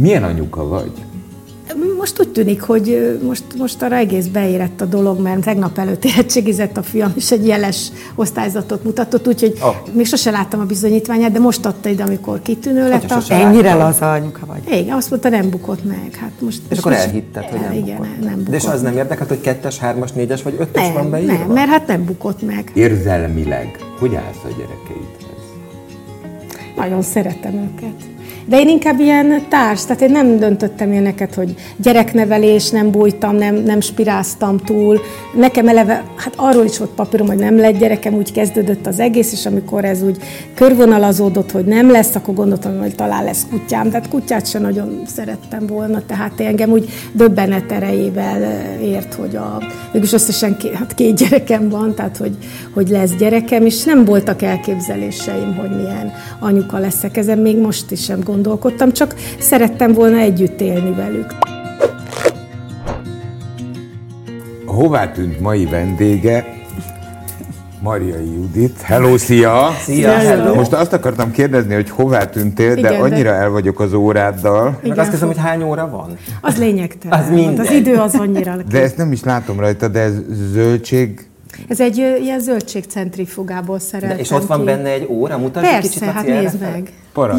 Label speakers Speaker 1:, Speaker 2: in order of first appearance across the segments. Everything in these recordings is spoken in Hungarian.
Speaker 1: Milyen anyuka vagy?
Speaker 2: Most úgy tűnik, hogy most, most arra egész beérett a dolog, mert tegnap előtt érettségizett a fiam, és egy jeles osztályzatot mutatott, úgyhogy oh. még sose láttam a bizonyítványát, de most adta ide, amikor kitűnő lett.
Speaker 3: A... Ennyire laza anyuka vagy?
Speaker 2: Igen, azt mondta, nem bukott meg. Hát most,
Speaker 4: és akkor elhitted, hogy nem
Speaker 2: igen,
Speaker 4: bukott.
Speaker 2: nem bukott.
Speaker 4: De és az nem érdekelt, hogy kettes, hármas, négyes vagy ötös nem, van beírva?
Speaker 2: Nem, mert hát nem bukott meg.
Speaker 1: Érzelmileg, hogy állsz a gyerekeidhez?
Speaker 2: Nagyon szeretem őket. De én inkább ilyen társ, tehát én nem döntöttem ilyeneket, hogy gyereknevelés, nem bújtam, nem, nem spiráztam túl. Nekem eleve, hát arról is volt papírom, hogy nem lett gyerekem, úgy kezdődött az egész, és amikor ez úgy körvonalazódott, hogy nem lesz, akkor gondoltam, hogy talán lesz kutyám. Tehát kutyát sem nagyon szerettem volna, tehát engem úgy döbbenet erejével ért, hogy a, mégis összesen két, hát két gyerekem van, tehát hogy, hogy lesz gyerekem, és nem voltak elképzeléseim, hogy milyen anyuka leszek. Ezen még most is sem gondolkodtam, csak szerettem volna együtt élni velük.
Speaker 1: Hová tűnt mai vendége? Mariai Judit. Hello, szia!
Speaker 4: Szia! Hello.
Speaker 1: Most azt akartam kérdezni, hogy hová tűntél, de Igen, annyira de... el vagyok az óráddal.
Speaker 4: Igen, Meg azt kezdem, hogy hány óra van?
Speaker 2: Az lényegtelen.
Speaker 4: Az minden.
Speaker 2: Az idő az annyira.
Speaker 1: De ezt nem is látom rajta, de ez zöldség
Speaker 2: ez egy ilyen zöldségcentrifugából szereltem
Speaker 4: De És ott van
Speaker 2: ki.
Speaker 4: benne egy óra? Mutasd
Speaker 2: Persze,
Speaker 4: kicsit,
Speaker 2: hát nézd meg.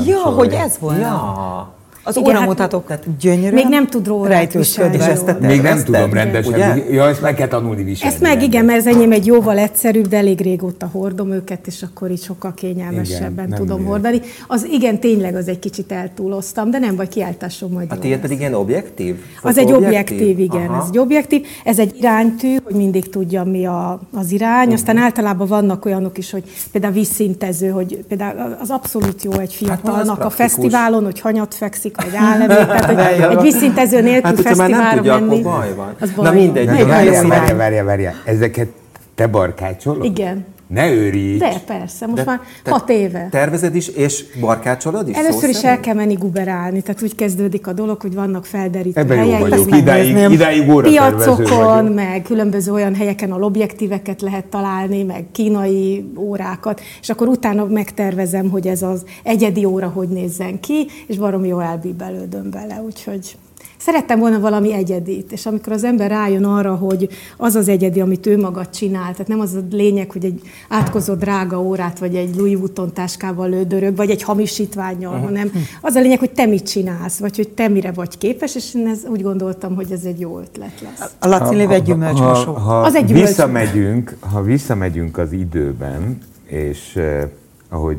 Speaker 3: Ja, hogy ez volna.
Speaker 4: Ja.
Speaker 3: Az Igen, óramutatók, hát tehát gyönyörűen
Speaker 2: Még nem tud róla
Speaker 3: rejtősködni.
Speaker 4: És ezt te
Speaker 1: Még nem tudom rendesen. Ugye? Ja, ezt meg kell tanulni viselni.
Speaker 2: Ezt meg, igen, mert ez enyém egy jóval egyszerűbb, de elég régóta hordom őket, és akkor így sokkal kényelmesebben igen, tudom hordani. Az igen, tényleg az egy kicsit eltúloztam, de nem baj, kiáltásom majd.
Speaker 4: A tiéd pedig ilyen objektív?
Speaker 2: Az egy objektív, igen, Aha. ez egy objektív. Ez egy iránytű, hogy mindig tudjam, mi a, az irány. Uh-huh. Aztán általában vannak olyanok is, hogy például vízszintező, hogy például az abszolút jó egy hát, fiatalnak hát, a fesztiválon, hogy hanyat fekszik, vagy áll tehát hogy egy vízszintező nélkül hát, fesztiválra
Speaker 4: nem tudja,
Speaker 2: menni.
Speaker 4: Akkor baj van.
Speaker 2: Az baj
Speaker 4: Na mindegy.
Speaker 1: Várja, várja, várja, várja. Ezeket te barkácsolod?
Speaker 2: Igen.
Speaker 1: Ne őríts!
Speaker 2: De persze, most De már hat éve.
Speaker 4: Tervezed is, és barkácsolod is?
Speaker 2: Először is el kell menni guberálni, tehát úgy kezdődik a dolog, hogy vannak felderítő
Speaker 1: Ebben
Speaker 2: helyek.
Speaker 1: Jó vagyok. Idáig, idáig óra
Speaker 2: Piacokon, meg különböző olyan helyeken, a objektíveket lehet találni, meg kínai órákat, és akkor utána megtervezem, hogy ez az egyedi óra hogy nézzen ki, és barom jó elbíbelődöm bele, úgyhogy szerettem volna valami egyedit, és amikor az ember rájön arra, hogy az az egyedi, amit ő maga csinál, tehát nem az a lényeg, hogy egy átkozott drága órát, vagy egy Louis Vuitton táskával lődörög, vagy egy hamisítványjal, uh-huh. hanem az a lényeg, hogy te mit csinálsz, vagy hogy te mire vagy képes, és én ez, úgy gondoltam, hogy ez egy jó ötlet lesz.
Speaker 3: A Laci léve egy gyümölcsmosó.
Speaker 1: Az egy visszamegyünk, ha visszamegyünk az időben, és eh, ahogy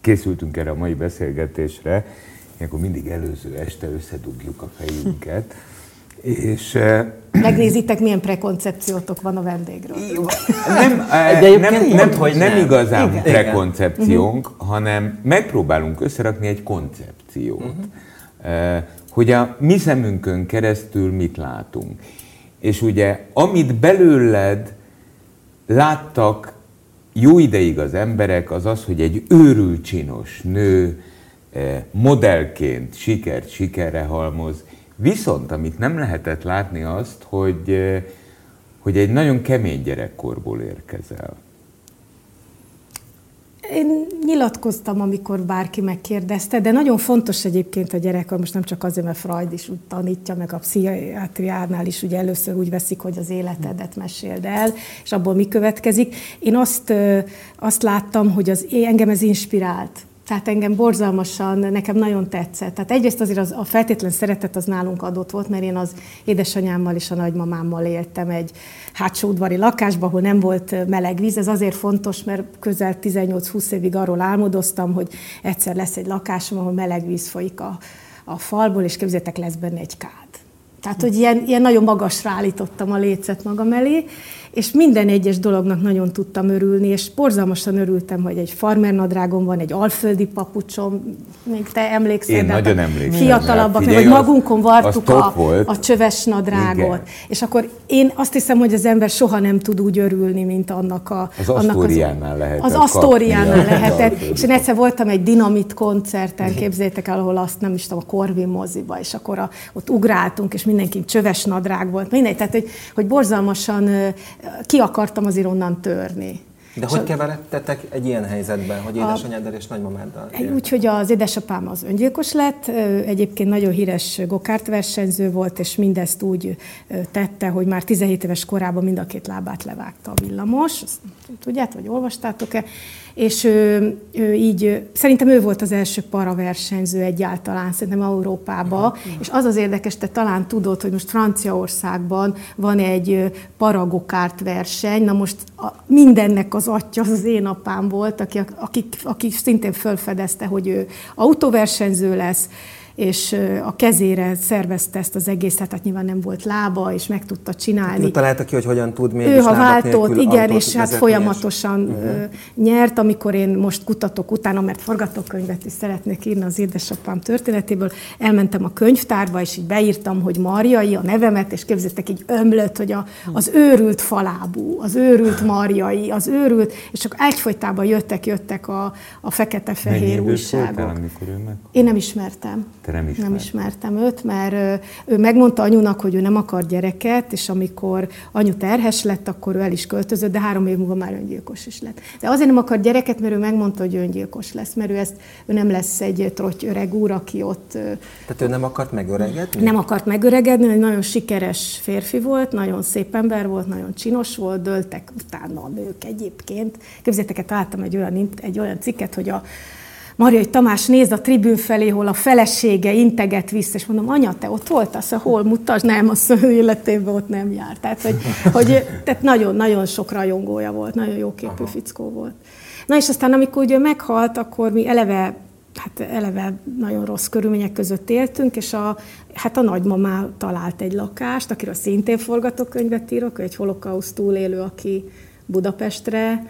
Speaker 1: készültünk erre a mai beszélgetésre, ilyenkor mindig előző este összedugjuk a fejünket, és...
Speaker 2: Megnézitek, milyen prekoncepciótok van a vendégről.
Speaker 1: Nem, De nem, nem, nem, hogy nem igazán Igen. prekoncepciónk, uh-huh. hanem megpróbálunk összerakni egy koncepciót. Uh-huh. Hogy a mi szemünkön keresztül mit látunk. És ugye, amit belőled láttak jó ideig az emberek, az az, hogy egy őrült csinos nő, modellként sikert sikerre halmoz, viszont amit nem lehetett látni azt, hogy, hogy egy nagyon kemény gyerekkorból érkezel.
Speaker 2: Én nyilatkoztam, amikor bárki megkérdezte, de nagyon fontos egyébként a gyerek, most nem csak azért, mert Freud is úgy tanítja, meg a pszichiátriánál is ugye először úgy veszik, hogy az életedet meséld el, és abból mi következik. Én azt, azt láttam, hogy az, engem ez inspirált tehát engem borzalmasan, nekem nagyon tetszett. Tehát egyrészt azért az, a feltétlen szeretet az nálunk adott volt, mert én az édesanyámmal és a nagymamámmal éltem egy hátsó udvari lakásban, ahol nem volt meleg víz. Ez azért fontos, mert közel 18-20 évig arról álmodoztam, hogy egyszer lesz egy lakásom, ahol meleg víz folyik a, a falból, és képzétek, lesz benne egy kád. Tehát, hogy ilyen, ilyen nagyon magasra állítottam a lécet magam elé, és minden egyes dolognak nagyon tudtam örülni, és borzalmasan örültem, hogy egy farmernadrágom van, egy alföldi papucsom, még te emlékszel,
Speaker 1: Én nagyon emlékszem.
Speaker 2: Fiatalabbak, hogy magunkon vartuk a, a csöves nadrágot. Igen. És akkor én azt hiszem, hogy az ember soha nem tud úgy örülni, mint annak a...
Speaker 1: Az Asztóriánál lehetett.
Speaker 2: Az Asztóriánál lehetett. És én egyszer voltam egy dinamit koncerten, képzétek el, ahol azt nem is tudom, a Korvin moziba, és akkor a, ott ugráltunk, és mindenki csöves nadrág volt, mindegy. Tehát, hogy, hogy borzalmasan ki akartam azért onnan törni.
Speaker 4: De hogy keveredtetek egy ilyen helyzetben, hogy édesanyáddal és nagymamáddal?
Speaker 2: Úgy, hogy az édesapám az öngyilkos lett, egyébként nagyon híres gokárt versenyző volt, és mindezt úgy tette, hogy már 17 éves korában mind a két lábát levágta a villamos. Tudjátok, vagy olvastátok-e? És ő, ő így, szerintem ő volt az első paraversenyző egyáltalán, szerintem Európába, uh-huh. és az az érdekes, te talán tudod, hogy most Franciaországban van egy paragokárt verseny, na most a, mindennek az atya az én apám volt, aki, aki, aki szintén felfedezte, hogy ő autóversenyző lesz, és a kezére szervezte ezt az egészet, tehát nyilván nem volt lába, és meg tudta csinálni. Ő
Speaker 4: találta ki, hogy hogyan tud még
Speaker 2: Ő, ha váltott, igen, és hát folyamatosan uh-huh. nyert, amikor én most kutatok utána, mert forgatókönyvet is szeretnék írni az édesapám történetéből, elmentem a könyvtárba, és így beírtam, hogy Marjai, a nevemet, és képzettek így ömlött, hogy a, az őrült falábú, az őrült Marjai, az őrült, és csak egyfolytában jöttek, jöttek a, a fekete-fehér újságok. Voltál, amikor ő meg? Én nem ismertem.
Speaker 1: Te nem ismertem.
Speaker 2: Nem ismertem őt, mert ő megmondta anyunak, hogy ő nem akar gyereket, és amikor anyu terhes lett, akkor ő el is költözött, de három év múlva már öngyilkos is lett. De azért nem akar gyereket, mert ő megmondta, hogy öngyilkos lesz, mert ő, ezt, ő nem lesz egy trotty öreg úr, aki ott...
Speaker 4: Tehát ő nem akart megöregedni?
Speaker 2: Nem akart megöregedni, egy nagyon sikeres férfi volt, nagyon szép ember volt, nagyon csinos volt, döltek utána a nők egyébként. Képzeljétek el, találtam egy olyan, egy olyan cikket, hogy a hogy Tamás néz a tribün felé, hol a felesége integet vissza, és mondom, anya, te ott voltál, szóval hol mutasd? Nem, a sző életében ott nem járt. Tehát, hogy, hogy tehát nagyon, nagyon sok rajongója volt, nagyon jó képű fickó volt. Na és aztán, amikor ugye meghalt, akkor mi eleve hát eleve nagyon rossz körülmények között éltünk, és a, hát a nagymamá talált egy lakást, akiről szintén forgatókönyvet írok, egy holokauszt túlélő, aki Budapestre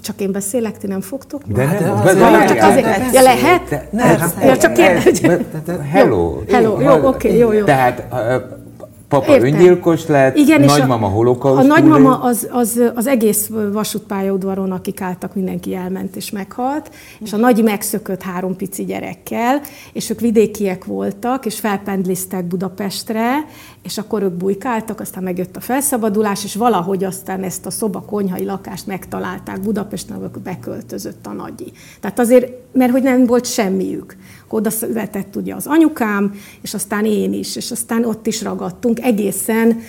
Speaker 2: csak én beszélek, ti nem fogtok?
Speaker 1: De nem, de
Speaker 2: az,
Speaker 1: de
Speaker 2: csak azért, ja, lehet?
Speaker 1: Nem,
Speaker 2: ja, csak én,
Speaker 1: hello.
Speaker 2: Hello, jó, oké, jó, jó.
Speaker 1: Tehát Papa Értem. öngyilkos lett, Igen, nagymama a, holokauszt.
Speaker 2: A nagymama az, az, az egész vasútpályaudvaron, akik álltak, mindenki elment és meghalt, és a nagy megszökött három pici gyerekkel, és ők vidékiek voltak, és felpendliztek Budapestre, és akkor ők bujkáltak, aztán megjött a felszabadulás, és valahogy aztán ezt a szoba konyhai lakást megtalálták Budapesten, beköltözött a nagyi. Tehát azért, mert hogy nem volt semmiük oda született ugye az anyukám, és aztán én is, és aztán ott is ragadtunk egészen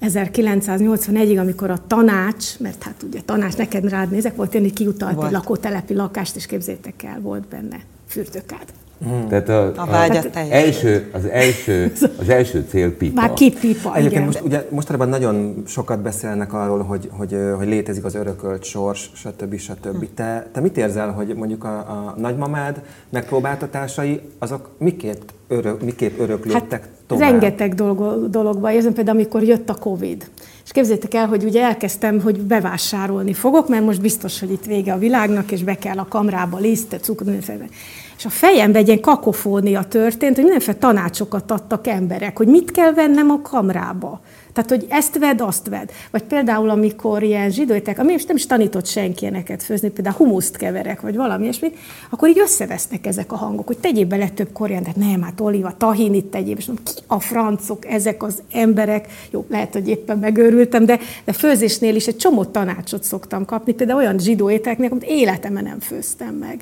Speaker 2: 1981-ig, amikor a tanács, mert hát ugye tanács, neked rád nézek, volt én, hogy kiutalt egy lakótelepi lakást, és képzétek el, volt benne fürdőkád.
Speaker 1: Mm. Tehát a, a, a első, az, első, az első cél pipa.
Speaker 2: Már ki pipa,
Speaker 4: Egyébként
Speaker 2: igen.
Speaker 4: most ugye mostanában nagyon sokat beszélnek arról, hogy, hogy, hogy létezik az örökölt sors, stb. stb. Te, te mit érzel, hogy mondjuk a, a nagymamád megpróbáltatásai, azok miként, örök, miképp öröklődtek hát, tovább?
Speaker 2: Rengeteg dolog, dologban érzem, például amikor jött a Covid. És képzétek el, hogy ugye elkezdtem, hogy bevásárolni fogok, mert most biztos, hogy itt vége a világnak, és be kell a kamrába lisztet, mindenféle és a fejembe egy ilyen kakofónia történt, hogy mindenféle tanácsokat adtak emberek, hogy mit kell vennem a kamrába. Tehát, hogy ezt vedd, azt vedd. Vagy például, amikor ilyen zsidóitek, ami most nem is tanított senki ilyeneket főzni, például humuszt keverek, vagy valami ilyesmi, akkor így összevesznek ezek a hangok, hogy tegyél bele több koriandert, nem, hát oliva, tahinit tegyél, és mondom, ki a francok, ezek az emberek, jó, lehet, hogy éppen megőrültem, de, de főzésnél is egy csomó tanácsot szoktam kapni, például olyan zsidó ételeknek, amit életemben nem főztem meg.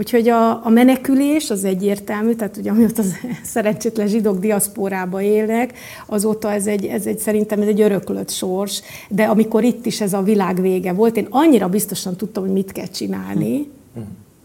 Speaker 2: Úgyhogy a, a menekülés az egyértelmű, tehát ugye amióta az szerencsétlen zsidók diaszporába élnek, azóta ez egy, ez egy, szerintem ez egy öröklött sors, de amikor itt is ez a világ vége volt, én annyira biztosan tudtam, hogy mit kell csinálni, hm.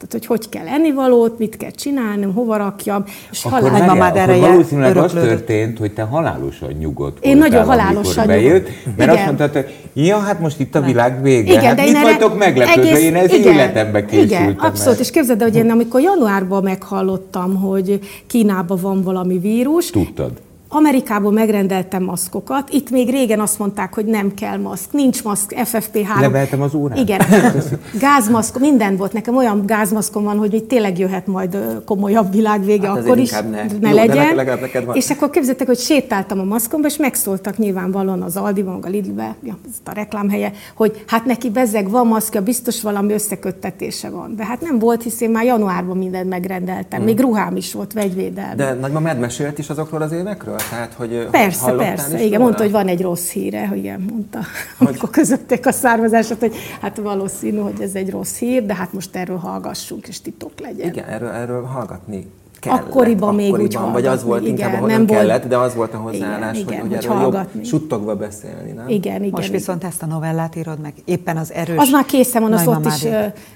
Speaker 2: Tehát, hogy hogy kell ennivalót, mit kell csinálnom, hova rakjam.
Speaker 1: És akkor, halál... akkor ereje valószínűleg az történt, hogy te halálosan nyugodt
Speaker 2: Én voltál, nagyon halálosan
Speaker 1: bejött, mert igen. azt mondtad, hogy ja, hát most itt a világ vége. Igen, hát de mit vagytok meglepődve, egész, én ez igen, életembe készültem. Igen,
Speaker 2: abszolút, és képzeld, hogy én amikor januárban meghallottam, hogy Kínában van valami vírus.
Speaker 1: Tudtad.
Speaker 2: Amerikából megrendeltem maszkokat, itt még régen azt mondták, hogy nem kell maszk, nincs maszk, FFP3.
Speaker 1: Leveltem az órát?
Speaker 2: Igen, gázmaszk, minden volt. Nekem olyan gázmaszkom van, hogy itt tényleg jöhet majd komolyabb világvége, hát akkor is ne, ne Jó, legyen. neked van. És akkor képzettek, hogy sétáltam a maszkomba, és megszóltak nyilvánvalóan az Aldiban, a Lidlbe, ja, ez a reklámhelye, hogy hát neki bezeg van maszkja, biztos valami összeköttetése van. De hát nem volt, hiszen már januárban mindent megrendeltem. Hmm. Még ruhám is volt, vegyvédelmi.
Speaker 4: De nagymamád mesélt is azokról az évekről? Tehát, hogy
Speaker 2: persze, persze, igen, mondta, hogy van egy rossz híre, hogy igen, mondta, hogy... amikor közötték a származását, hogy hát valószínű, hogy ez egy rossz hír, de hát most erről hallgassunk, és titok legyen.
Speaker 4: Igen, erről, erről hallgatni kellett.
Speaker 2: Akkoriban, akkoriban még úgy
Speaker 4: Vagy az volt igen, inkább, hogy nem kellett, volt, de az volt a hozzáállás, igen, hogy, igen, hogy, hogy erről jobb suttogva beszélni, nem?
Speaker 2: Igen, igen.
Speaker 3: Most viszont ezt a novellát írod meg, éppen az erős
Speaker 2: Az már készen van, az ott is,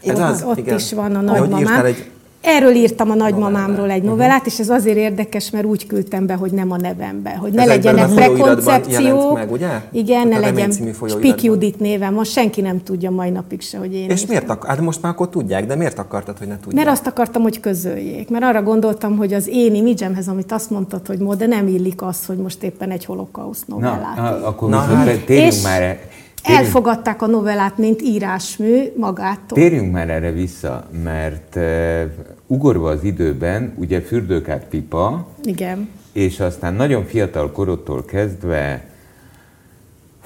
Speaker 2: ez az, ott igen. is van a nagymamám. Egy Erről írtam a nagymamámról egy novellát, és ez azért érdekes, mert úgy küldtem be, hogy nem a nevembe, hogy ne legyenek prekoncepciók.
Speaker 4: Meg, ugye?
Speaker 2: Igen, ne legyen Spik Judit névem. Most senki nem tudja mai napig se, hogy én.
Speaker 4: És írtam. miért akar, hát most már akkor tudják, de miért akartad, hogy ne tudják?
Speaker 2: Mert azt akartam, hogy közöljék. Mert arra gondoltam, hogy az én imidzsemhez, amit azt mondtad, hogy de nem illik az, hogy most éppen egy holokauszt novellát.
Speaker 1: Na, akkor Na, hát, térjünk már
Speaker 2: Térjünk. Elfogadták a novellát, mint írásmű magától.
Speaker 1: Térjünk már erre vissza, mert uh, ugorva az időben, ugye fürdőkát pipa,
Speaker 2: Igen.
Speaker 1: és aztán nagyon fiatal korodtól kezdve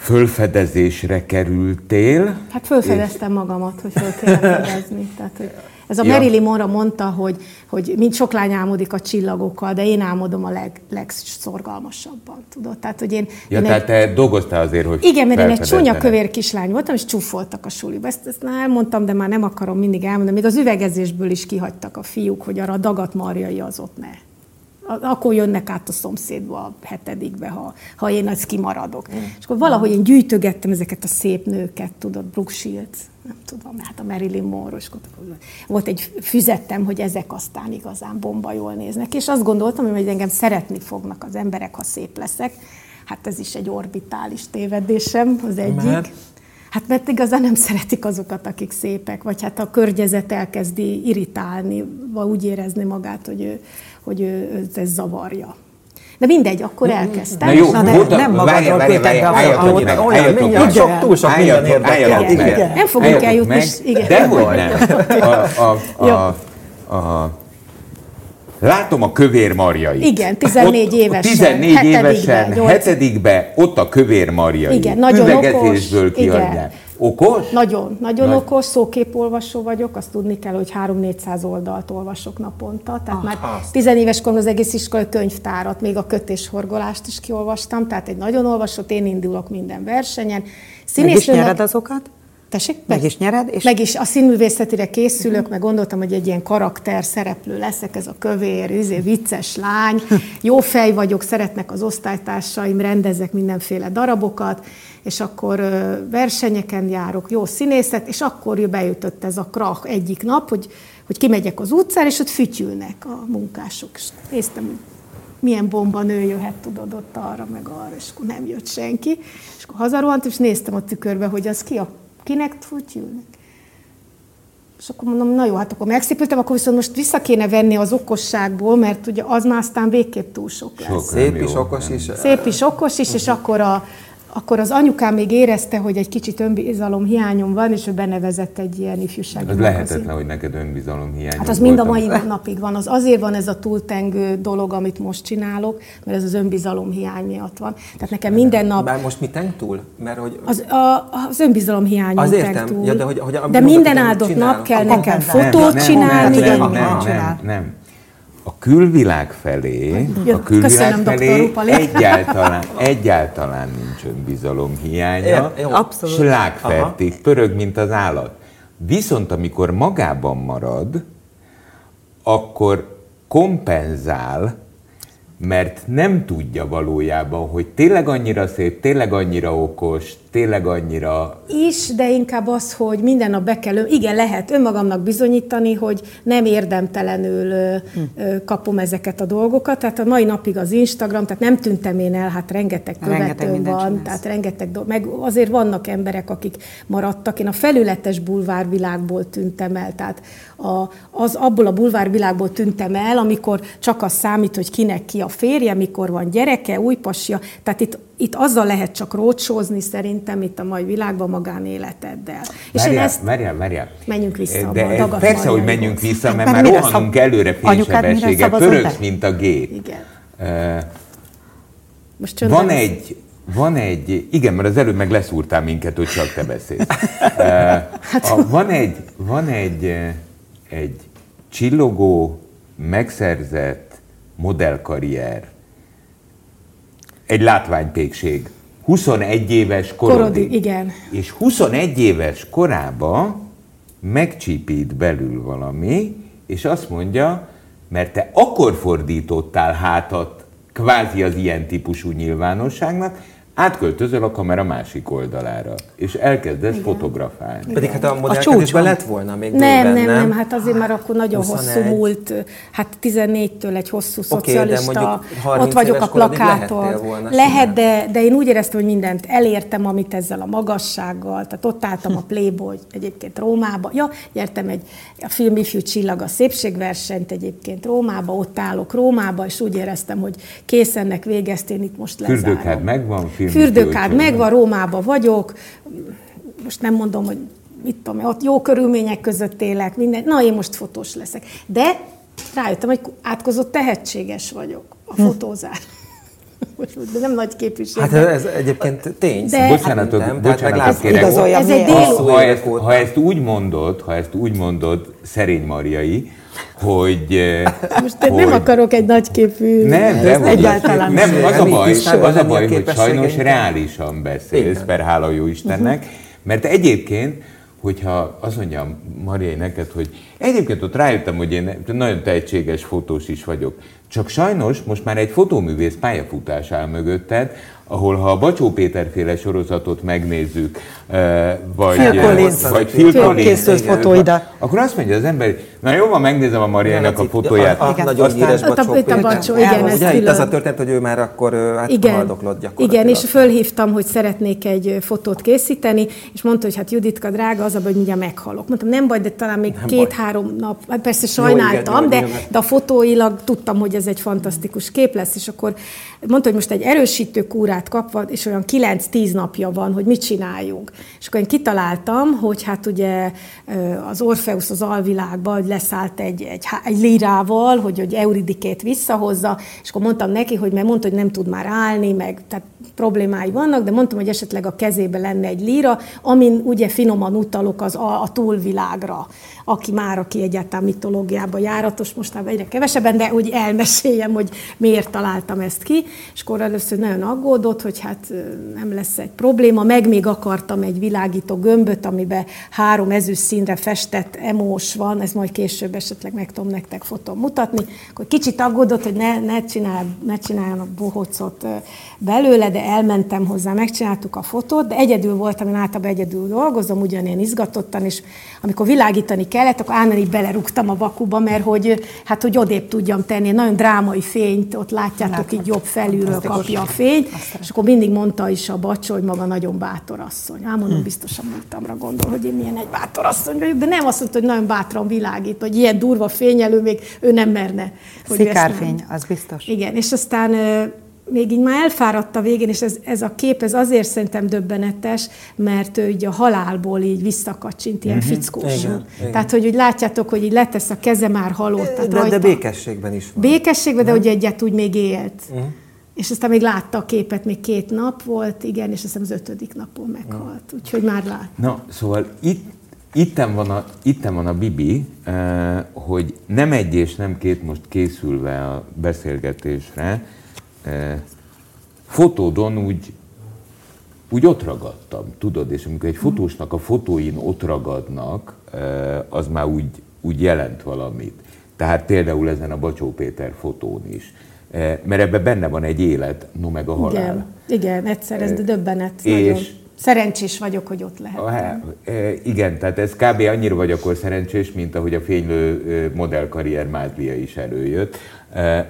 Speaker 1: fölfedezésre kerültél.
Speaker 2: Hát fölfedeztem és... magamat, hogy föl kell fedezni. Tehát, hogy ez a ja. Marilyn Monroe mondta, hogy, hogy mind sok lány álmodik a csillagokkal, de én álmodom a leg, legszorgalmasabban, tudod? Tehát, hogy én,
Speaker 1: ja,
Speaker 2: én
Speaker 1: tehát egy... te dolgoztál azért, hogy
Speaker 2: Igen, mert én egy csúnya kövér kislány voltam, és csúfoltak a suliba. Ezt, ezt már elmondtam, de már nem akarom mindig elmondani. Még az üvegezésből is kihagytak a fiúk, hogy arra a dagat marjai az ott ne akkor jönnek át a szomszédba a hetedikbe, ha, ha én az kimaradok. Mm. És akkor valahogy én gyűjtögettem ezeket a szép nőket, tudod, Brooke Shields, nem tudom, hát a Marilyn Monroe, volt egy füzettem, hogy ezek aztán igazán bomba jól néznek, és azt gondoltam, hogy engem szeretni fognak az emberek, ha szép leszek. Hát ez is egy orbitális tévedésem, az egyik. Mert? Hát mert igazán nem szeretik azokat, akik szépek, vagy hát a környezet elkezdi irritálni, vagy úgy érezni magát, hogy ő, hogy ő, ez zavarja. De mindegy, akkor elkezdtem.
Speaker 1: Na jó, Na de voltam, nem magadról küldted be a.
Speaker 4: Olyan, mindjárt, sok, túl sok minden érdekel.
Speaker 2: Nem fogunk eljutni.
Speaker 1: Dehogy nem. A, a, a, a, Látom a kövér marjai.
Speaker 2: Igen, 14 ott, évesen.
Speaker 1: 14 hetedikbe, évesen, 8. hetedikbe, ott a kövér marjai.
Speaker 2: Igen, nagyon
Speaker 1: okos. Igen. Okos?
Speaker 2: Nagyon, nagyon Nagy. okos, szóképolvasó vagyok, azt tudni kell, hogy 3-400 oldalt olvasok naponta, tehát ah, már tizenéves koron az egész iskolai könyvtárat, még a kötéshorgolást is kiolvastam, tehát egy nagyon olvasott, én indulok minden versenyen.
Speaker 3: Meg is nyered azokat?
Speaker 2: Tessék?
Speaker 3: Meg is nyered? És...
Speaker 2: Meg is a színművészetire készülök, uh-huh. meg gondoltam, hogy egy ilyen karakter szereplő leszek, ez a kövér, izé, vicces lány, jó fej vagyok, szeretnek az osztálytársaim, rendezek mindenféle darabokat, és akkor versenyeken járok, jó színészet, és akkor bejutott ez a krach egyik nap, hogy, hogy kimegyek az utcára, és ott fütyülnek a munkások. És néztem, hogy milyen bomba nő jöhet, tudod, ott arra, meg arra, és akkor nem jött senki. És akkor hazarohant, és néztem a tükörbe, hogy az ki a kinek fütyülnek. És akkor mondom, na jó, hát akkor megszépültem, akkor viszont most vissza kéne venni az okosságból, mert ugye az már aztán végképp túl sok lesz. Sok,
Speaker 4: Szép is, okos is.
Speaker 2: Szép is, okos is, és akkor a, akkor az anyukám még érezte, hogy egy kicsit önbizalom hiányom van, és ő benevezett egy ilyen ifjúsági
Speaker 1: Ez lehetetlen, hogy neked önbizalom hiányom
Speaker 2: Hát az mind a mai napig van. Az azért van ez a túltengő dolog, amit most csinálok, mert ez az önbizalom hiány miatt van. Tehát nekem minden nap...
Speaker 4: Bár most mi teng túl? Mert hogy...
Speaker 2: Az, a, az önbizalom hiány
Speaker 4: az értem. túl. Ja, de, hogy, hogy,
Speaker 2: de minden áldott nap kell nekem fotót csinálni.
Speaker 1: Nem, nem, nem, nem a külvilág felé, Jó, a külvilág felé egyáltalán, egyáltalán nincs önbizalom hiánya,
Speaker 3: Abszolút.
Speaker 1: slágfertik, pörög, mint az állat. Viszont amikor magában marad, akkor kompenzál mert nem tudja valójában, hogy tényleg annyira szép, tényleg annyira okos, tényleg annyira...
Speaker 2: Is, de inkább az, hogy minden nap be kell, igen, lehet önmagamnak bizonyítani, hogy nem érdemtelenül hm. kapom ezeket a dolgokat. Tehát a mai napig az Instagram, tehát nem tűntem én el, hát rengeteg követőm van, csinálsz. tehát rengeteg do- meg azért vannak emberek, akik maradtak. Én a felületes bulvárvilágból tűntem el, tehát a, az abból a bulvárvilágból tűntem el, amikor csak az számít, hogy kinek ki a férje, mikor van gyereke, új pasja. Tehát itt, itt azzal lehet csak rócsózni szerintem itt a mai világban magánéleteddel.
Speaker 1: És én ezt... Várjál.
Speaker 2: Menjünk vissza
Speaker 1: De a Persze, hogy menjünk vissza, hát mert már rohanunk szab... előre fénysebességgel. Pörögsz, mint a gép.
Speaker 2: Igen.
Speaker 1: Uh, Most van egy, van egy, igen, mert az előbb meg leszúrtál minket, hogy csak te beszélsz. Uh, hát, a, van egy, van egy, egy csillogó, megszerzett modellkarrier egy látványpékség. 21 éves korodig. korodig
Speaker 2: igen.
Speaker 1: És 21 éves korába megcsípít belül valami, és azt mondja, mert te akkor fordítottál hátat kvázi az ilyen típusú nyilvánosságnak, átköltözöl a kamera másik oldalára, és elkezdesz Igen. fotografálni.
Speaker 4: Pedig hát a modellkedésben lett volna még
Speaker 2: nem, bőven, nem, nem, hát azért már akkor nagyon 21. hosszú múlt, hát 14-től egy hosszú okay, szocialista, ott vagyok a plakáton. Lehet, de, de én úgy éreztem, hogy mindent elértem, amit ezzel a magassággal, tehát ott álltam a Playboy egyébként Rómába, ja, nyertem egy a film Ifjú Csillag a szépségversenyt egyébként Rómába, ott állok Rómába, és úgy éreztem, hogy kész ennek végeztén, itt most lezárom.
Speaker 1: Fürdőkád megvan,
Speaker 2: Fürdőkád megvan, Rómába vagyok, most nem mondom, hogy mit tudom, ott jó körülmények között élek, minden, na én most fotós leszek. De rájöttem, hogy átkozott tehetséges vagyok a hm. De nem nagy képviség.
Speaker 4: Hát ez egyébként tény.
Speaker 1: De, bocsánatot, hát, bocsánatot kérek. Ez egy ha, ezt, ha ezt úgy mondod, ha ezt úgy mondod, Szerény Marjai, hogy...
Speaker 2: Eh, Most hogy, nem akarok egy nagyképű...
Speaker 1: Nem, nem, egyáltalán nem, az a baj, az a baj hogy sajnos reálisan beszélsz, per hála jó Istennek, mert egyébként hogyha azt mondja Mariai neked, hogy egyébként ott rájöttem, hogy én nagyon tehetséges fotós is vagyok, csak sajnos most már egy fotóművész pályafutás áll mögötted, ahol ha a Bacsó Péter féle sorozatot megnézzük, vagy
Speaker 3: Phil Collins, vagy Phil Collins, fotóida.
Speaker 1: akkor azt mondja az ember, na jó, van, megnézem a Mariának a fotóját. A,
Speaker 4: a, a nagyon híres
Speaker 2: Bacsó Péter. A Bacsó, igen,
Speaker 4: ez Ugye itt az a történet, hogy ő már akkor hát igen, gyakorlatilag.
Speaker 2: Igen, és fölhívtam, hogy szeretnék egy fotót készíteni, és mondta, hogy hát Juditka drága, az a hogy mindjárt meghalok. Mondtam, nem baj, de talán még két-három nap, hát persze sajnáltam, jó, igen, de, de a fotóilag tudtam, hogy ez egy fantasztikus kép lesz, és akkor mondta, hogy most egy erősítő kúrát kapva, és olyan 9-10 napja van, hogy mit csináljunk. És akkor én kitaláltam, hogy hát ugye az Orfeusz az alvilágban, hogy leszállt egy, egy, egy lírával, hogy, hogy Euridikét visszahozza, és akkor mondtam neki, hogy mert mondta, hogy nem tud már állni, meg tehát problémái vannak, de mondtam, hogy esetleg a kezébe lenne egy líra, amin ugye finoman utalok az a, a túlvilágra aki már, aki egyáltalán mitológiában járatos, mostában egyre kevesebben, de úgy elmeséljem, hogy miért találtam ezt ki, és akkor először nagyon aggódott, hogy hát nem lesz egy probléma, meg még akartam egy világító gömböt, amiben három ezüst színre festett emós van, ez majd később esetleg meg tudom nektek fotón mutatni, akkor kicsit aggódott, hogy ne, ne, csinál, ne csináljanak bohocot belőle, de elmentem hozzá, megcsináltuk a fotót, de egyedül voltam, én általában egyedül dolgozom, ugyanilyen izgatottan, és amikor világítani kellett, akkor állandóan így belerúgtam a vakuba, mert hogy, hát, hogy odébb tudjam tenni, nagyon drámai fényt, ott látjátok, Látom. így jobb felülről kapja a fényt, és akkor mindig mondta is a bacsó, hogy maga nagyon bátor asszony. Ám mondom, hm. biztosan múltamra gondol, hogy én milyen egy bátor asszony vagyok, de nem azt mondta, hogy nagyon bátran világít, hogy ilyen durva fényelő még ő nem merne.
Speaker 3: Szikárfény, az biztos.
Speaker 2: Igen, és aztán még így már elfáradt a végén, és ez, ez a kép, ez azért szerintem döbbenetes, mert ő így a halálból így visszakacsint, ilyen uh-huh. fickós. Igen. Tehát, hogy úgy látjátok, hogy így letesz a keze már halott.
Speaker 4: De, de békességben is van.
Speaker 2: Békességben, uh-huh. de hogy egyet úgy még élt. Uh-huh. És aztán még látta a képet, még két nap volt, igen, és aztán az ötödik napon meghalt. Uh-huh. Úgyhogy már lát.
Speaker 1: Na, szóval itt Itten van, a, itten van a Bibi, eh, hogy nem egy és nem két most készülve a beszélgetésre, fotódon úgy, úgy ott ragadtam, tudod, és amikor egy fotósnak a fotóin ott ragadnak, az már úgy, úgy jelent valamit. Tehát például ezen a Bacsó Péter fotón is. Mert ebben benne van egy élet, no meg a halál.
Speaker 2: Igen, igen egyszer, ez döbbenet. És nagyon. Szerencsés vagyok, hogy ott lehettem.
Speaker 1: Igen, tehát ez kb. annyira vagy akkor szerencsés, mint ahogy a fénylő modellkarrier mázlia is előjött.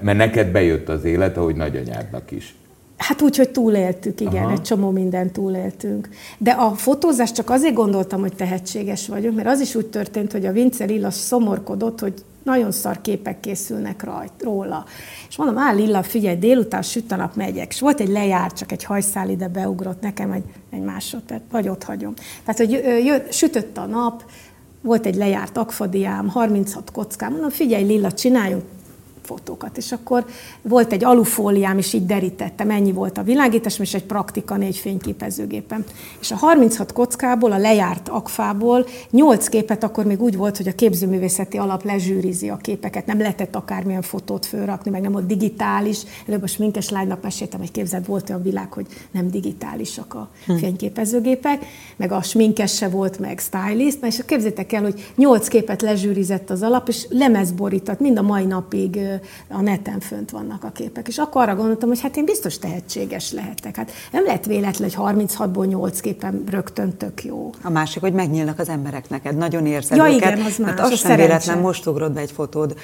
Speaker 1: Mert neked bejött az élet, ahogy nagyanyádnak is.
Speaker 2: Hát úgy, hogy túléltük, igen, Aha. egy csomó mindent túléltünk. De a fotózás csak azért gondoltam, hogy tehetséges vagyok, mert az is úgy történt, hogy a Vince Lilla szomorkodott, hogy nagyon szar képek készülnek rajt, róla. És mondom, áll Lilla, figyelj, délután süt a nap, megyek. És volt egy lejár, csak egy hajszál ide beugrott nekem egy, egy másodperc, vagy ott hagyom. Tehát, hogy jött, sütött a nap, volt egy lejárt akfadiám, 36 kockám, mondom, figyelj Lilla, csináljunk fotókat. És akkor volt egy alufóliám, és így derítettem, ennyi volt a világítás, és egy praktika négy fényképezőgépem. És a 36 kockából, a lejárt akfából 8 képet akkor még úgy volt, hogy a képzőművészeti alap lezsűrizi a képeket, nem lehetett akármilyen fotót fölrakni, meg nem volt digitális. Előbb a sminkes lánynak meséltem, hogy képzett volt olyan világ, hogy nem digitálisak a hm. fényképezőgépek, meg a sminkes se volt, meg stylist, és képzétek el, hogy 8 képet lezsűrizett az alap, és lemezborított, mind a mai napig a neten fönt vannak a képek. És akkor arra gondoltam, hogy hát én biztos tehetséges lehetek. Hát nem lehet véletlen, hogy 36-ból 8 képen rögtön tök jó.
Speaker 3: A másik, hogy megnyílnak az emberek neked, nagyon érzed
Speaker 2: ja,
Speaker 3: őket.
Speaker 2: Igen, az
Speaker 3: más, hát az sem véletlen, most ugrott be egy fotód.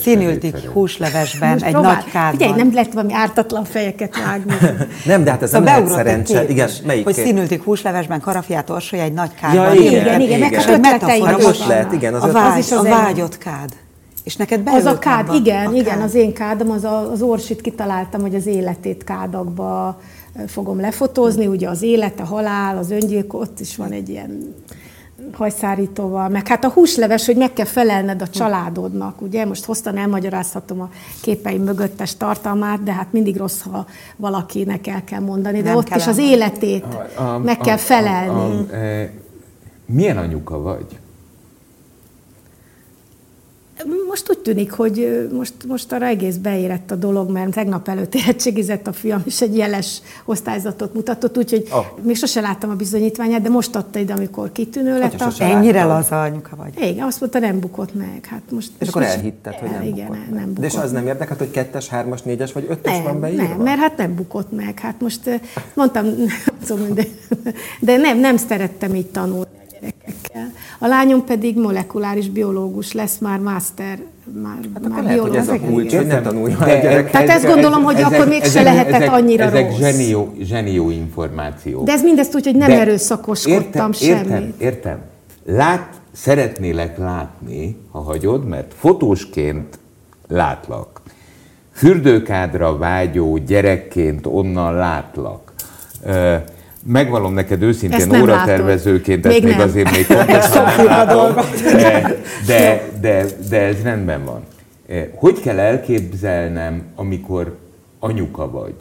Speaker 3: Színültik húslevesben, most egy próbál, nagy kádban.
Speaker 2: Ugye, nem lehet valami ártatlan fejeket vágni.
Speaker 4: nem, de hát ez szóval nem lehet szerencse. Igen,
Speaker 3: melyik hogy színültik húslevesben, karafiát orsolja egy nagy kádban. Ja,
Speaker 2: igen, igen, igen, meg a metafora,
Speaker 4: most lehet, igen,
Speaker 3: az a, vágy, a vágyott kád. És neked
Speaker 2: Az a kád, abba, igen, a igen, kád. az én kádom, az a, az Orsit kitaláltam, hogy az életét kádakba fogom lefotózni, ugye az élet, a halál, az öngyilkos, ott is van egy ilyen hajszárítóval, meg hát a húsleves, hogy meg kell felelned a családodnak, ugye? Most hoztan elmagyarázhatom a képeim mögöttes tartalmát, de hát mindig rossz, ha valakinek el kell mondani, de Nem ott is az életét a, a, meg kell a, felelni. A, a, a,
Speaker 1: milyen anyuka vagy?
Speaker 2: Most úgy tűnik, hogy most, most arra egész beérett a dolog, mert tegnap előtt érettségizett a fiam, és egy jeles osztályzatot mutatott, úgyhogy oh. még sose láttam a bizonyítványát, de most adta ide, amikor kitűnő lett.
Speaker 3: A... Ennyire laza anyuka vagy.
Speaker 2: Igen, azt mondta, nem bukott meg. Hát most,
Speaker 4: és akkor elhitted, hogy nem igen, bukott nem bukott. De és az nem érdekelt, hogy kettes, hármas, négyes vagy ötös
Speaker 2: nem,
Speaker 4: van beírva?
Speaker 2: Nem, mert hát nem bukott meg. Hát most mondtam, de, de nem, nem szerettem így tanulni gyerekekkel. A lányom pedig molekuláris biológus lesz, már master, már,
Speaker 4: hát már lehet, biológus. Hogy ez a kulcs, hogy nem tanulja a
Speaker 2: gyerek. Tehát ezt gondolom, hogy ezek, akkor még se lehetett ezek, annyira
Speaker 1: ezek
Speaker 2: rossz.
Speaker 1: Zsenió, zsenió információ.
Speaker 2: De ez mindezt úgy, hogy nem De erőszakoskodtam értem, semmit.
Speaker 1: Értem, értem. Lát, szeretnélek látni, ha hagyod, mert fotósként látlak. Fürdőkádra vágyó gyerekként onnan látlak. Megvalom neked őszintén óratervezőként, ezt még, még azért még pontosan nem látom, de, de, de, de ez rendben van. Eh, hogy kell elképzelnem, amikor anyuka vagy?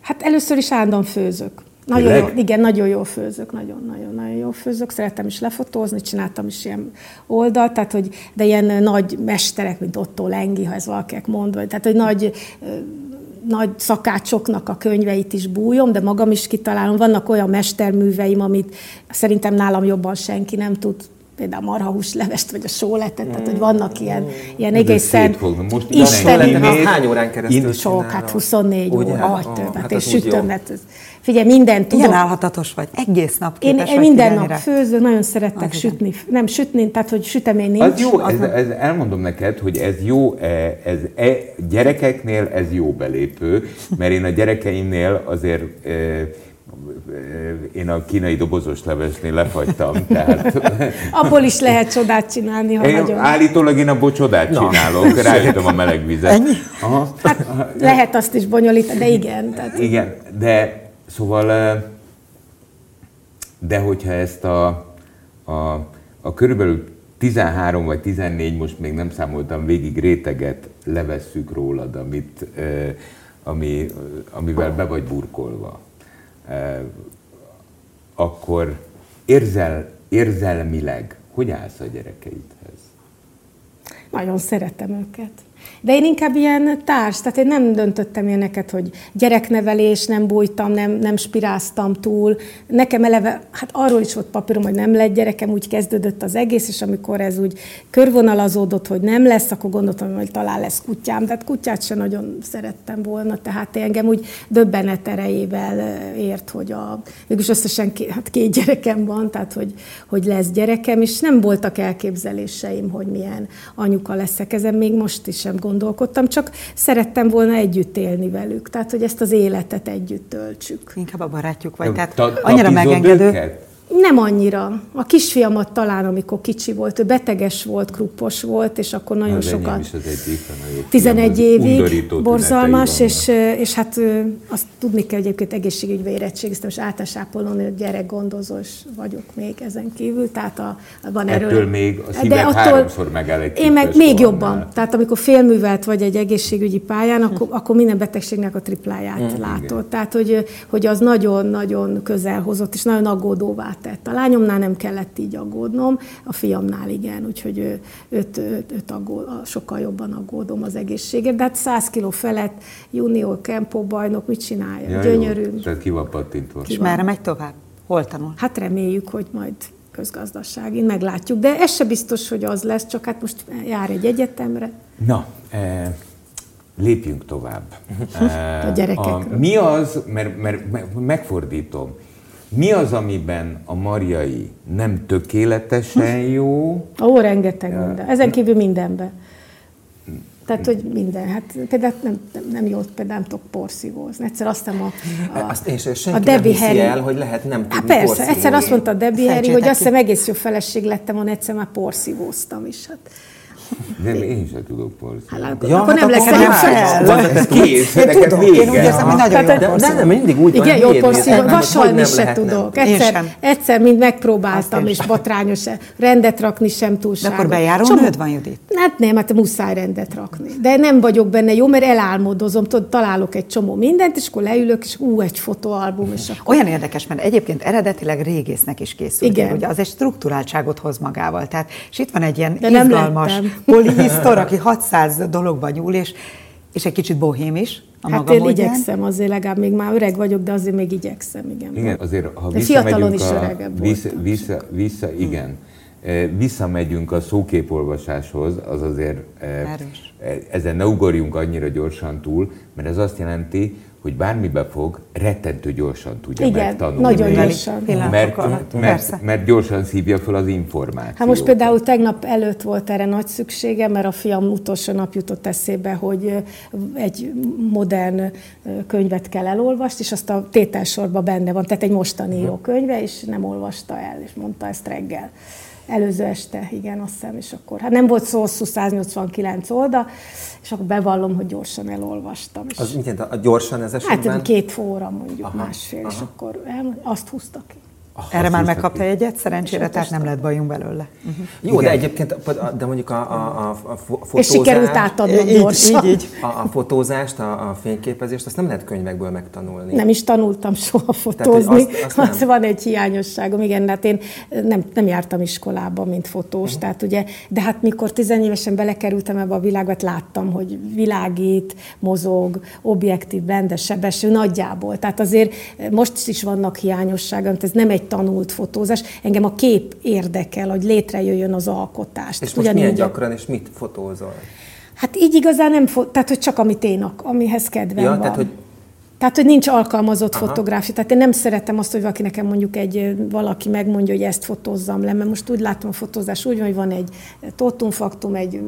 Speaker 2: Hát először is állandóan főzök. Nagyon jó, igen, nagyon jó főzök, nagyon-nagyon-nagyon jó főzök. Szeretem is lefotózni, csináltam is ilyen oldalt, tehát hogy, de ilyen nagy mesterek, mint Otto Lengi, ha ez valakinek mond, vagy, tehát hogy nagy nagy szakácsoknak a könyveit is bújom, de magam is kitalálom. Vannak olyan mesterműveim, amit szerintem nálam jobban senki nem tud például a marhahús levest, vagy a sóletet, mm. tehát hogy vannak ilyen, ilyen egészen
Speaker 1: Most
Speaker 2: Isten,
Speaker 4: hány órán keresztül
Speaker 2: Sok, hát 24 Ugye? óra, vagy több, hát és sütöm, mert ez, Figyelj, minden tudom.
Speaker 3: Ilyen állhatatos vagy, egész nap
Speaker 2: Én, én minden nap főző, nagyon szeretek az sütni. Igen. Nem sütni, tehát hogy sütemény nincs.
Speaker 1: Az jó, ez, ez, elmondom neked, hogy ez jó, e, ez, ez gyerekeknél ez jó belépő, mert én a gyerekeimnél azért e, én a kínai dobozos levesnél lefagytam, tehát...
Speaker 2: Abból is lehet csodát csinálni, ha
Speaker 1: én, nagyon... Állítólag én abból csodát Na. csinálok, rájöttem a meleg vizet.
Speaker 2: Ennyi? Aha. Hát lehet azt is bonyolítani, de igen. Tehát...
Speaker 1: Igen, de Szóval, de hogyha ezt a, a, a körülbelül 13 vagy 14, most még nem számoltam végig réteget levesszük rólad, amit, ami, amivel be vagy burkolva, akkor érzel, érzelmileg hogy állsz a gyerekeidhez?
Speaker 2: Nagyon szeretem őket. De én inkább ilyen társ, tehát én nem döntöttem ilyeneket, hogy gyereknevelés, nem bújtam, nem, nem spiráztam túl. Nekem eleve, hát arról is volt papírom, hogy nem lett gyerekem, úgy kezdődött az egész, és amikor ez úgy körvonalazódott, hogy nem lesz, akkor gondoltam, hogy talán lesz kutyám, de hát kutyát sem nagyon szerettem volna, tehát engem úgy döbbenet erejével ért, hogy a, mégis összesen két, hát két gyerekem van, tehát hogy, hogy lesz gyerekem, és nem voltak elképzeléseim, hogy milyen anyuka leszek. Ezen még most is sem gondolkodtam, csak szerettem volna együtt élni velük, tehát hogy ezt az életet együtt töltsük.
Speaker 3: Inkább a barátjuk vagy, tehát annyira megengedő.
Speaker 1: Őket?
Speaker 2: Nem annyira. A kisfiamat talán, amikor kicsi volt, ő beteges volt, kruppos volt, és akkor nagyon
Speaker 1: Az
Speaker 2: sokat...
Speaker 1: Is az egyik,
Speaker 2: 11 évig borzalmas, és, és hát azt tudni kell, hogy egyébként egészségügybe érettségiztem, és általános ápolónő gyerekgondozós vagyok még ezen kívül, tehát a,
Speaker 1: van erről... Ettől még a szíved attól, háromszor megáll egy
Speaker 2: Én meg még jobban. Tehát amikor félművelt vagy egy egészségügyi pályán, akkor, akkor minden betegségnek a tripláját hmm, látod. Igen. Tehát, hogy, hogy az nagyon-nagyon közel hozott, és nagyon aggódóvá tett. A lányomnál nem kellett így aggódnom, a fiamnál igen, úgyhogy ő, őt, őt, őt aggód, sokkal jobban aggódom az egészségért. De hát 100 kiló felett junior kempó bajnok mit csinálja? Ja, Gyönyörű. Jó.
Speaker 1: Tehát ki van pattintva.
Speaker 3: És merre megy tovább? Hol tanul?
Speaker 2: Hát reméljük, hogy majd közgazdaságin, meglátjuk. De ez se biztos, hogy az lesz, csak hát most jár egy egyetemre.
Speaker 1: Na, eh, lépjünk tovább.
Speaker 2: Eh, a gyerekekről. A,
Speaker 1: mi az, mert, mert megfordítom, mi az, amiben a Mariai nem tökéletesen jó?
Speaker 2: Ó, rengeteg minden. Ezen kívül mindenben. Tehát, hogy minden. Hát például nem, nem, nem jó, például nem tudok porszívózni. Egyszer azt hiszem a,
Speaker 4: a, azt és senki a Debbie nem Harry, el, hogy lehet nem tudni hát
Speaker 2: persze, porszívózni. egyszer azt mondta a Debbie Harry, hogy azt hiszem egész jó feleség lettem volna, egyszer már porszívóztam is. Hát
Speaker 1: nem, én sem tudok porszívni.
Speaker 2: Hát, ja, akkor hát nem lesz nem
Speaker 1: fel. Van, kész, én tudom,
Speaker 3: én úgy érzem, hogy nagyon jó
Speaker 4: de, de, nem, mindig úgy
Speaker 2: Igen, jó porszívó, vasalni se tudok. Egyszer, egyszer mind megpróbáltam, és batrányos, rendet rakni sem túlságot.
Speaker 3: De akkor bejáró nőd van, Judit?
Speaker 2: Hát nem, hát muszáj rendet rakni. De nem vagyok benne jó, mert elálmodozom, tudod, találok egy csomó mindent, és akkor leülök, és ú, egy fotóalbum, és akkor...
Speaker 3: Olyan érdekes, mert egyébként eredetileg régésznek is készült. Igen. Ugye az egy struktúráltságot hoz magával. Tehát, és itt van egy ilyen De izgalmas, polihisztor, aki 600 dologba nyúl, és, és egy kicsit bohém is.
Speaker 2: A hát én módján. igyekszem azért, legalább még már öreg vagyok, de azért még igyekszem, igen.
Speaker 1: Igen, azért ha de fiatalon is öregebb vissza, vissza, vissza, igen. Hmm. Visszamegyünk a szóképolvasáshoz, az azért Erős. ezen ne ugorjunk annyira gyorsan túl, mert ez azt jelenti, hogy bármibe fog, rettentő gyorsan tudja
Speaker 2: Igen,
Speaker 1: megtanulni.
Speaker 2: nagyon gyorsan.
Speaker 1: Mert, mert, mert, mert gyorsan szívja fel az információt.
Speaker 2: Hát most például tegnap előtt volt erre nagy szüksége, mert a fiam utolsó nap jutott eszébe, hogy egy modern könyvet kell elolvasni, és azt a tételsorban benne van, tehát egy mostani író könyve, és nem olvasta el, és mondta ezt reggel. Előző este, igen, azt hiszem, és akkor, hát nem volt szó hosszú 189 oldal, és akkor bevallom, hogy gyorsan elolvastam. És
Speaker 4: az mit jelent, a gyorsan ez esetben?
Speaker 2: Hát két óra mondjuk, aha, másfél, aha. és akkor el, azt húzta ki.
Speaker 3: Erre már megkapta egyet, szerencsére, tehát nem lett bajunk belőle. Uh-huh.
Speaker 4: Jó, Igen. de egyébként, de mondjuk a, a, a fotózást...
Speaker 2: És sikerült átadnom gyorsan.
Speaker 4: Így, így. A, a fotózást, a, a fényképezést, azt nem lehet könyvekből megtanulni.
Speaker 2: Nem is tanultam soha fotózni. Tehát, azt, azt az van egy hiányosságom, igen, hát én nem, nem jártam iskolába, mint fotós, uh-huh. tehát ugye, de hát mikor tizenévesen belekerültem ebbe a világba, hát láttam, hogy világít, mozog, objektív, rendes, sebesül, nagyjából. Tehát azért most is vannak hiányosságok, ez nem egy tanult fotózás. Engem a kép érdekel, hogy létrejöjjön az alkotás.
Speaker 4: És most milyen gyakran, és mit fotózol?
Speaker 2: Hát így igazán nem, fo- tehát hogy csak amit én, amihez kedvem ja, van.
Speaker 4: Tehát, hogy
Speaker 2: tehát, hogy nincs alkalmazott Aha. fotográfia. Tehát én nem szeretem azt, hogy valaki nekem mondjuk egy, valaki megmondja, hogy ezt fotózzam le, mert most úgy látom a fotózás úgy, hogy van egy totumfaktum, egy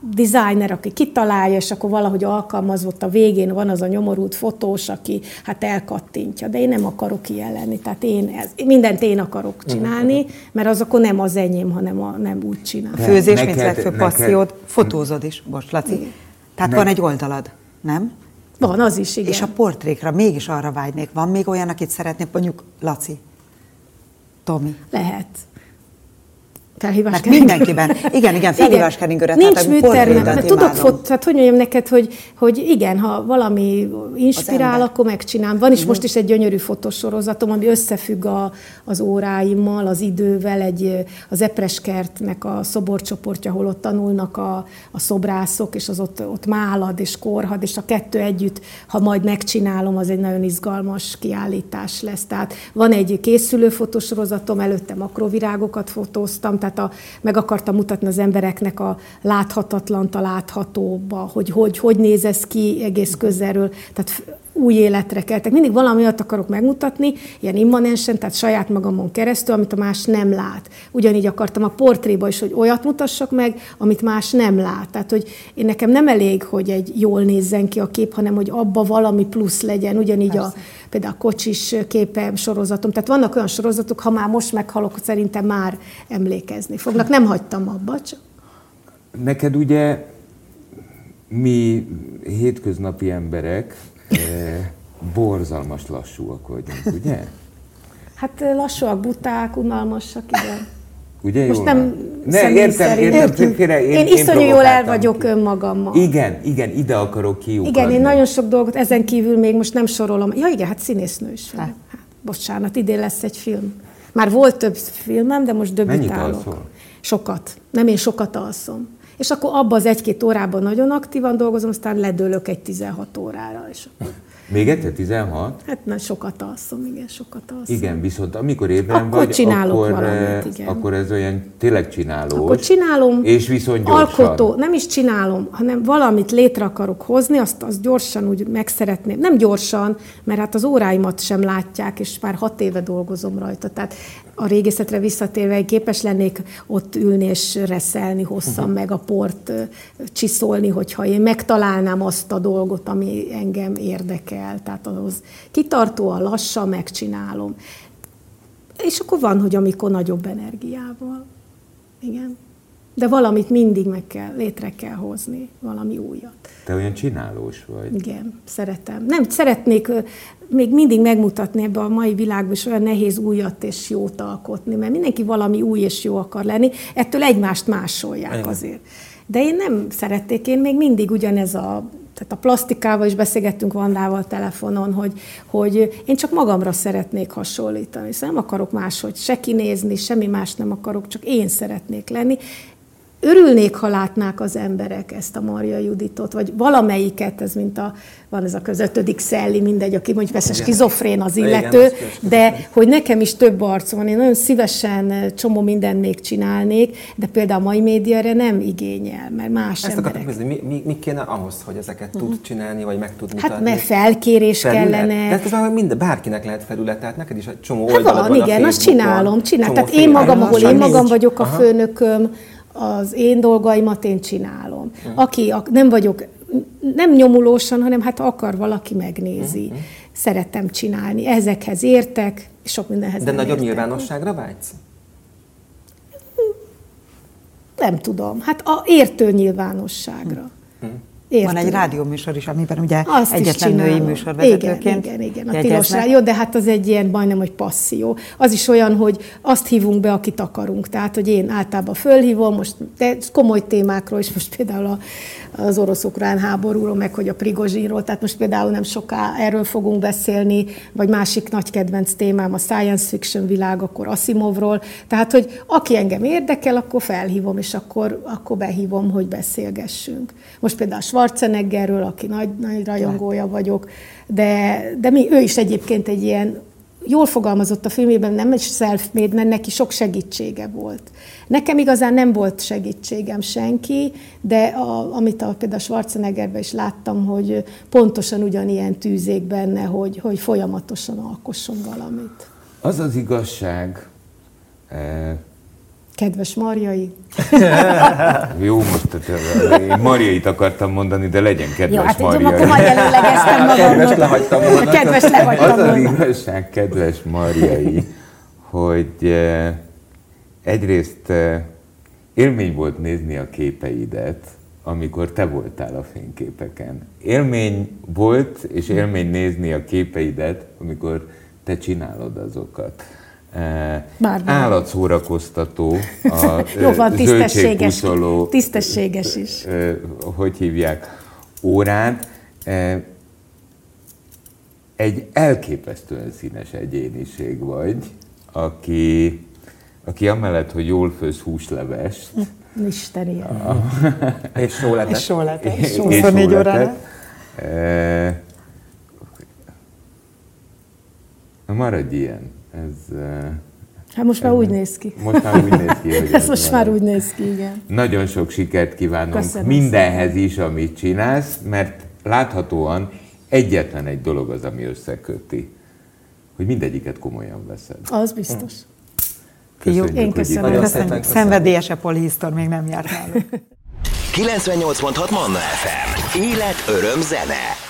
Speaker 2: designer, aki kitalálja, és akkor valahogy alkalmazott a végén van az a nyomorult fotós, aki hát elkattintja, de én nem akarok ilyen lenni, tehát én ez, mindent én akarok csinálni, mert az akkor nem az enyém, hanem a, nem úgy csinál. A
Speaker 3: főzés, neked, mint legfőbb passziód, fotózod is, most Laci. Igen. Tehát ne... van egy oldalad, nem?
Speaker 2: Van, az is, igen.
Speaker 3: És a portrékra mégis arra vágynék. Van még olyan, akit szeretnék, mondjuk Laci, Tomi?
Speaker 2: Lehet felhívás
Speaker 3: Mert mindenkiben. Igen, igen, felhívás keringőre.
Speaker 2: Nincs műterem. Hát tudok fot, hát hogy mondjam neked, hogy, hogy igen, ha valami inspirál, akkor megcsinálom. Van is uh-huh. most is egy gyönyörű fotosorozatom, ami összefügg a, az óráimmal, az idővel, egy, az Epreskertnek a szoborcsoportja, ahol ott tanulnak a, a szobrászok, és az ott, ott málad és korhad, és a kettő együtt, ha majd megcsinálom, az egy nagyon izgalmas kiállítás lesz. Tehát van egy készülő fotosorozatom, előtte makrovirágokat fotóztam, tehát tehát a, meg akartam mutatni az embereknek a láthatatlant a láthatóba, hogy hogy, hogy néz ez ki egész közelről. Tehát új életre keltek. Mindig valami olyat akarok megmutatni, ilyen immanensen, tehát saját magamon keresztül, amit a más nem lát. Ugyanígy akartam a portréba is, hogy olyat mutassak meg, amit más nem lát. Tehát, hogy én nekem nem elég, hogy egy jól nézzen ki a kép, hanem hogy abba valami plusz legyen. Ugyanígy Persze. a, például a kocsis képe sorozatom. Tehát vannak olyan sorozatok, ha már most meghalok, szerintem már emlékezni fognak. Nem hagytam abba, csak
Speaker 1: Neked ugye mi hétköznapi emberek borzalmas lassúak vagyunk, ugye?
Speaker 2: Hát lassúak, buták, unalmasak, igen.
Speaker 1: Ugye
Speaker 2: Most nem
Speaker 1: ne, értem, értem, félre,
Speaker 2: én, én, én iszonyú jól el vagyok ki. önmagammal.
Speaker 1: Igen, igen, ide akarok kiukadni.
Speaker 2: Igen, én nagyon sok dolgot ezen kívül még most nem sorolom. Ja igen, hát színésznő is. Hát. Hát, bocsánat, idén lesz egy film. Már volt több filmem, de most döbitálok. Mennyit alszol? Sokat. Nem én sokat alszom és akkor abban az egy-két órában nagyon aktívan dolgozom, aztán ledőlök egy 16 órára. És akkor...
Speaker 1: Még egyszer 16?
Speaker 2: Hát na, sokat alszom, igen, sokat alszom.
Speaker 1: Igen, viszont amikor ébren akkor vagy, csinálok akkor, valamit, eh, igen. akkor ez olyan tényleg csinálós.
Speaker 2: Akkor csinálom.
Speaker 1: És viszont gyorsan.
Speaker 2: Alkotó, nem is csinálom, hanem valamit létre akarok hozni, azt, azt gyorsan úgy meg szeretném. Nem gyorsan, mert hát az óráimat sem látják, és már hat éve dolgozom rajta. Tehát a régészetre visszatérve képes lennék ott ülni és reszelni hosszan, uh-huh. meg a port csiszolni, hogyha én megtalálnám azt a dolgot, ami engem érdekel. Tehát ahhoz kitartóan, lassan megcsinálom. És akkor van, hogy amikor nagyobb energiával. Igen. De valamit mindig meg kell, létre kell hozni, valami újat.
Speaker 1: Te olyan csinálós vagy.
Speaker 2: Igen, szeretem. Nem, szeretnék még mindig megmutatni ebbe a mai világban, és olyan nehéz újat és jót alkotni, mert mindenki valami új és jó akar lenni, ettől egymást másolják Igen. azért. De én nem szerették, én még mindig ugyanez a tehát a plastikával is beszélgettünk Vandával telefonon, hogy, hogy én csak magamra szeretnék hasonlítani. Szóval nem akarok máshogy se kinézni, semmi más nem akarok, csak én szeretnék lenni. Örülnék, ha látnák az emberek ezt a Marja Juditot, vagy valamelyiket, ez mint a, van ez a közötödik szelli, mindegy, aki mondjuk persze skizofrén az illető, Igen, de hogy nekem is több arc van, én nagyon szívesen csomó mindent még csinálnék, de például a mai médiára nem igényel, mert más
Speaker 4: Ezt
Speaker 2: emberek.
Speaker 4: Ezt mi, mi, mi kéne ahhoz, hogy ezeket tud mhm. csinálni, vagy meg tud hát,
Speaker 2: mutatni? Hát mert felkérés felület. kellene.
Speaker 4: De ez már minden, bárkinek lehet felület, tehát neked is egy csomó oldalad hát van, van
Speaker 2: igen, azt csinálom, csinálom. Tehát én magam, ahol én magam vagyok a főnököm, az én dolgaimat én csinálom. Aki nem vagyok, nem nyomulósan, hanem hát akar valaki megnézi. Uh-huh. Szeretem csinálni. Ezekhez értek, és sok mindenhez
Speaker 4: De nagyobb értek. nyilvánosságra vágysz?
Speaker 2: Nem tudom. Hát a értő nyilvánosságra.
Speaker 3: Értem. Van egy rádióműsor is, amiben ugye Azt egyetlen női műsorvezetőként
Speaker 2: Igen, igen, igen. A tilos rádió, de hát az egy ilyen majdnem, hogy passzió. Az is olyan, hogy azt hívunk be, akit akarunk. Tehát, hogy én általában fölhívom, most de komoly témákról, és most például a, az orosz-ukrán háborúról, meg hogy a Prigozsinról, tehát most például nem soká erről fogunk beszélni, vagy másik nagy kedvenc témám a science fiction világ, akkor Asimovról. Tehát, hogy aki engem érdekel, akkor felhívom, és akkor, akkor behívom, hogy beszélgessünk. Most például Schwarzeneggerről, aki nagy, nagy rajongója vagyok, de, de mi, ő is egyébként egy ilyen jól fogalmazott a filmében, nem egy self-made, mert neki sok segítsége volt. Nekem igazán nem volt segítségem senki, de a, amit a, például Schwarzeneggerben is láttam, hogy pontosan ugyanilyen tűzék benne, hogy, hogy folyamatosan alkosson valamit.
Speaker 1: Az az igazság,
Speaker 2: eh, Kedves Marjai.
Speaker 1: Jó, most én Marjait akartam mondani, de legyen kedves Jó, hát Marjai.
Speaker 2: akkor majd előlegeztem magamnak.
Speaker 4: Kedves lehagytam volna.
Speaker 2: Kedves lehagytam
Speaker 1: Az az igazság, kedves Marjai, hogy eh, egyrészt eh, élmény volt nézni a képeidet, amikor te voltál a fényképeken. Élmény volt, és élmény nézni a képeidet, amikor te csinálod azokat. Bármilyen. állatszórakoztató, a
Speaker 2: Jó, van, tisztességes, tisztességes is.
Speaker 1: Hogy hívják, órán. Egy elképesztően színes egyéniség vagy, aki, aki amellett, hogy jól főz húslevest,
Speaker 2: Isten ilyen.
Speaker 4: és sóletet.
Speaker 3: És sóletet. És 24 órára.
Speaker 1: Na maradj ilyen. Ez,
Speaker 2: Hát most már ez, úgy néz ki.
Speaker 1: Most már úgy néz ki, hogy
Speaker 2: ez, ez most már úgy néz ki, igen.
Speaker 1: Nagyon sok sikert kívánunk Köszönöm mindenhez szépen. is, amit csinálsz, mert láthatóan Egyetlen egy dolog az, ami összeköti, hogy mindegyiket komolyan veszed.
Speaker 2: Az biztos.
Speaker 3: Köszönjük, Én köszönöm. köszönjük. Szenvedélyese polihisztor még nem járt nálunk.
Speaker 5: 98.6 Manna FM. Élet, öröm, zene.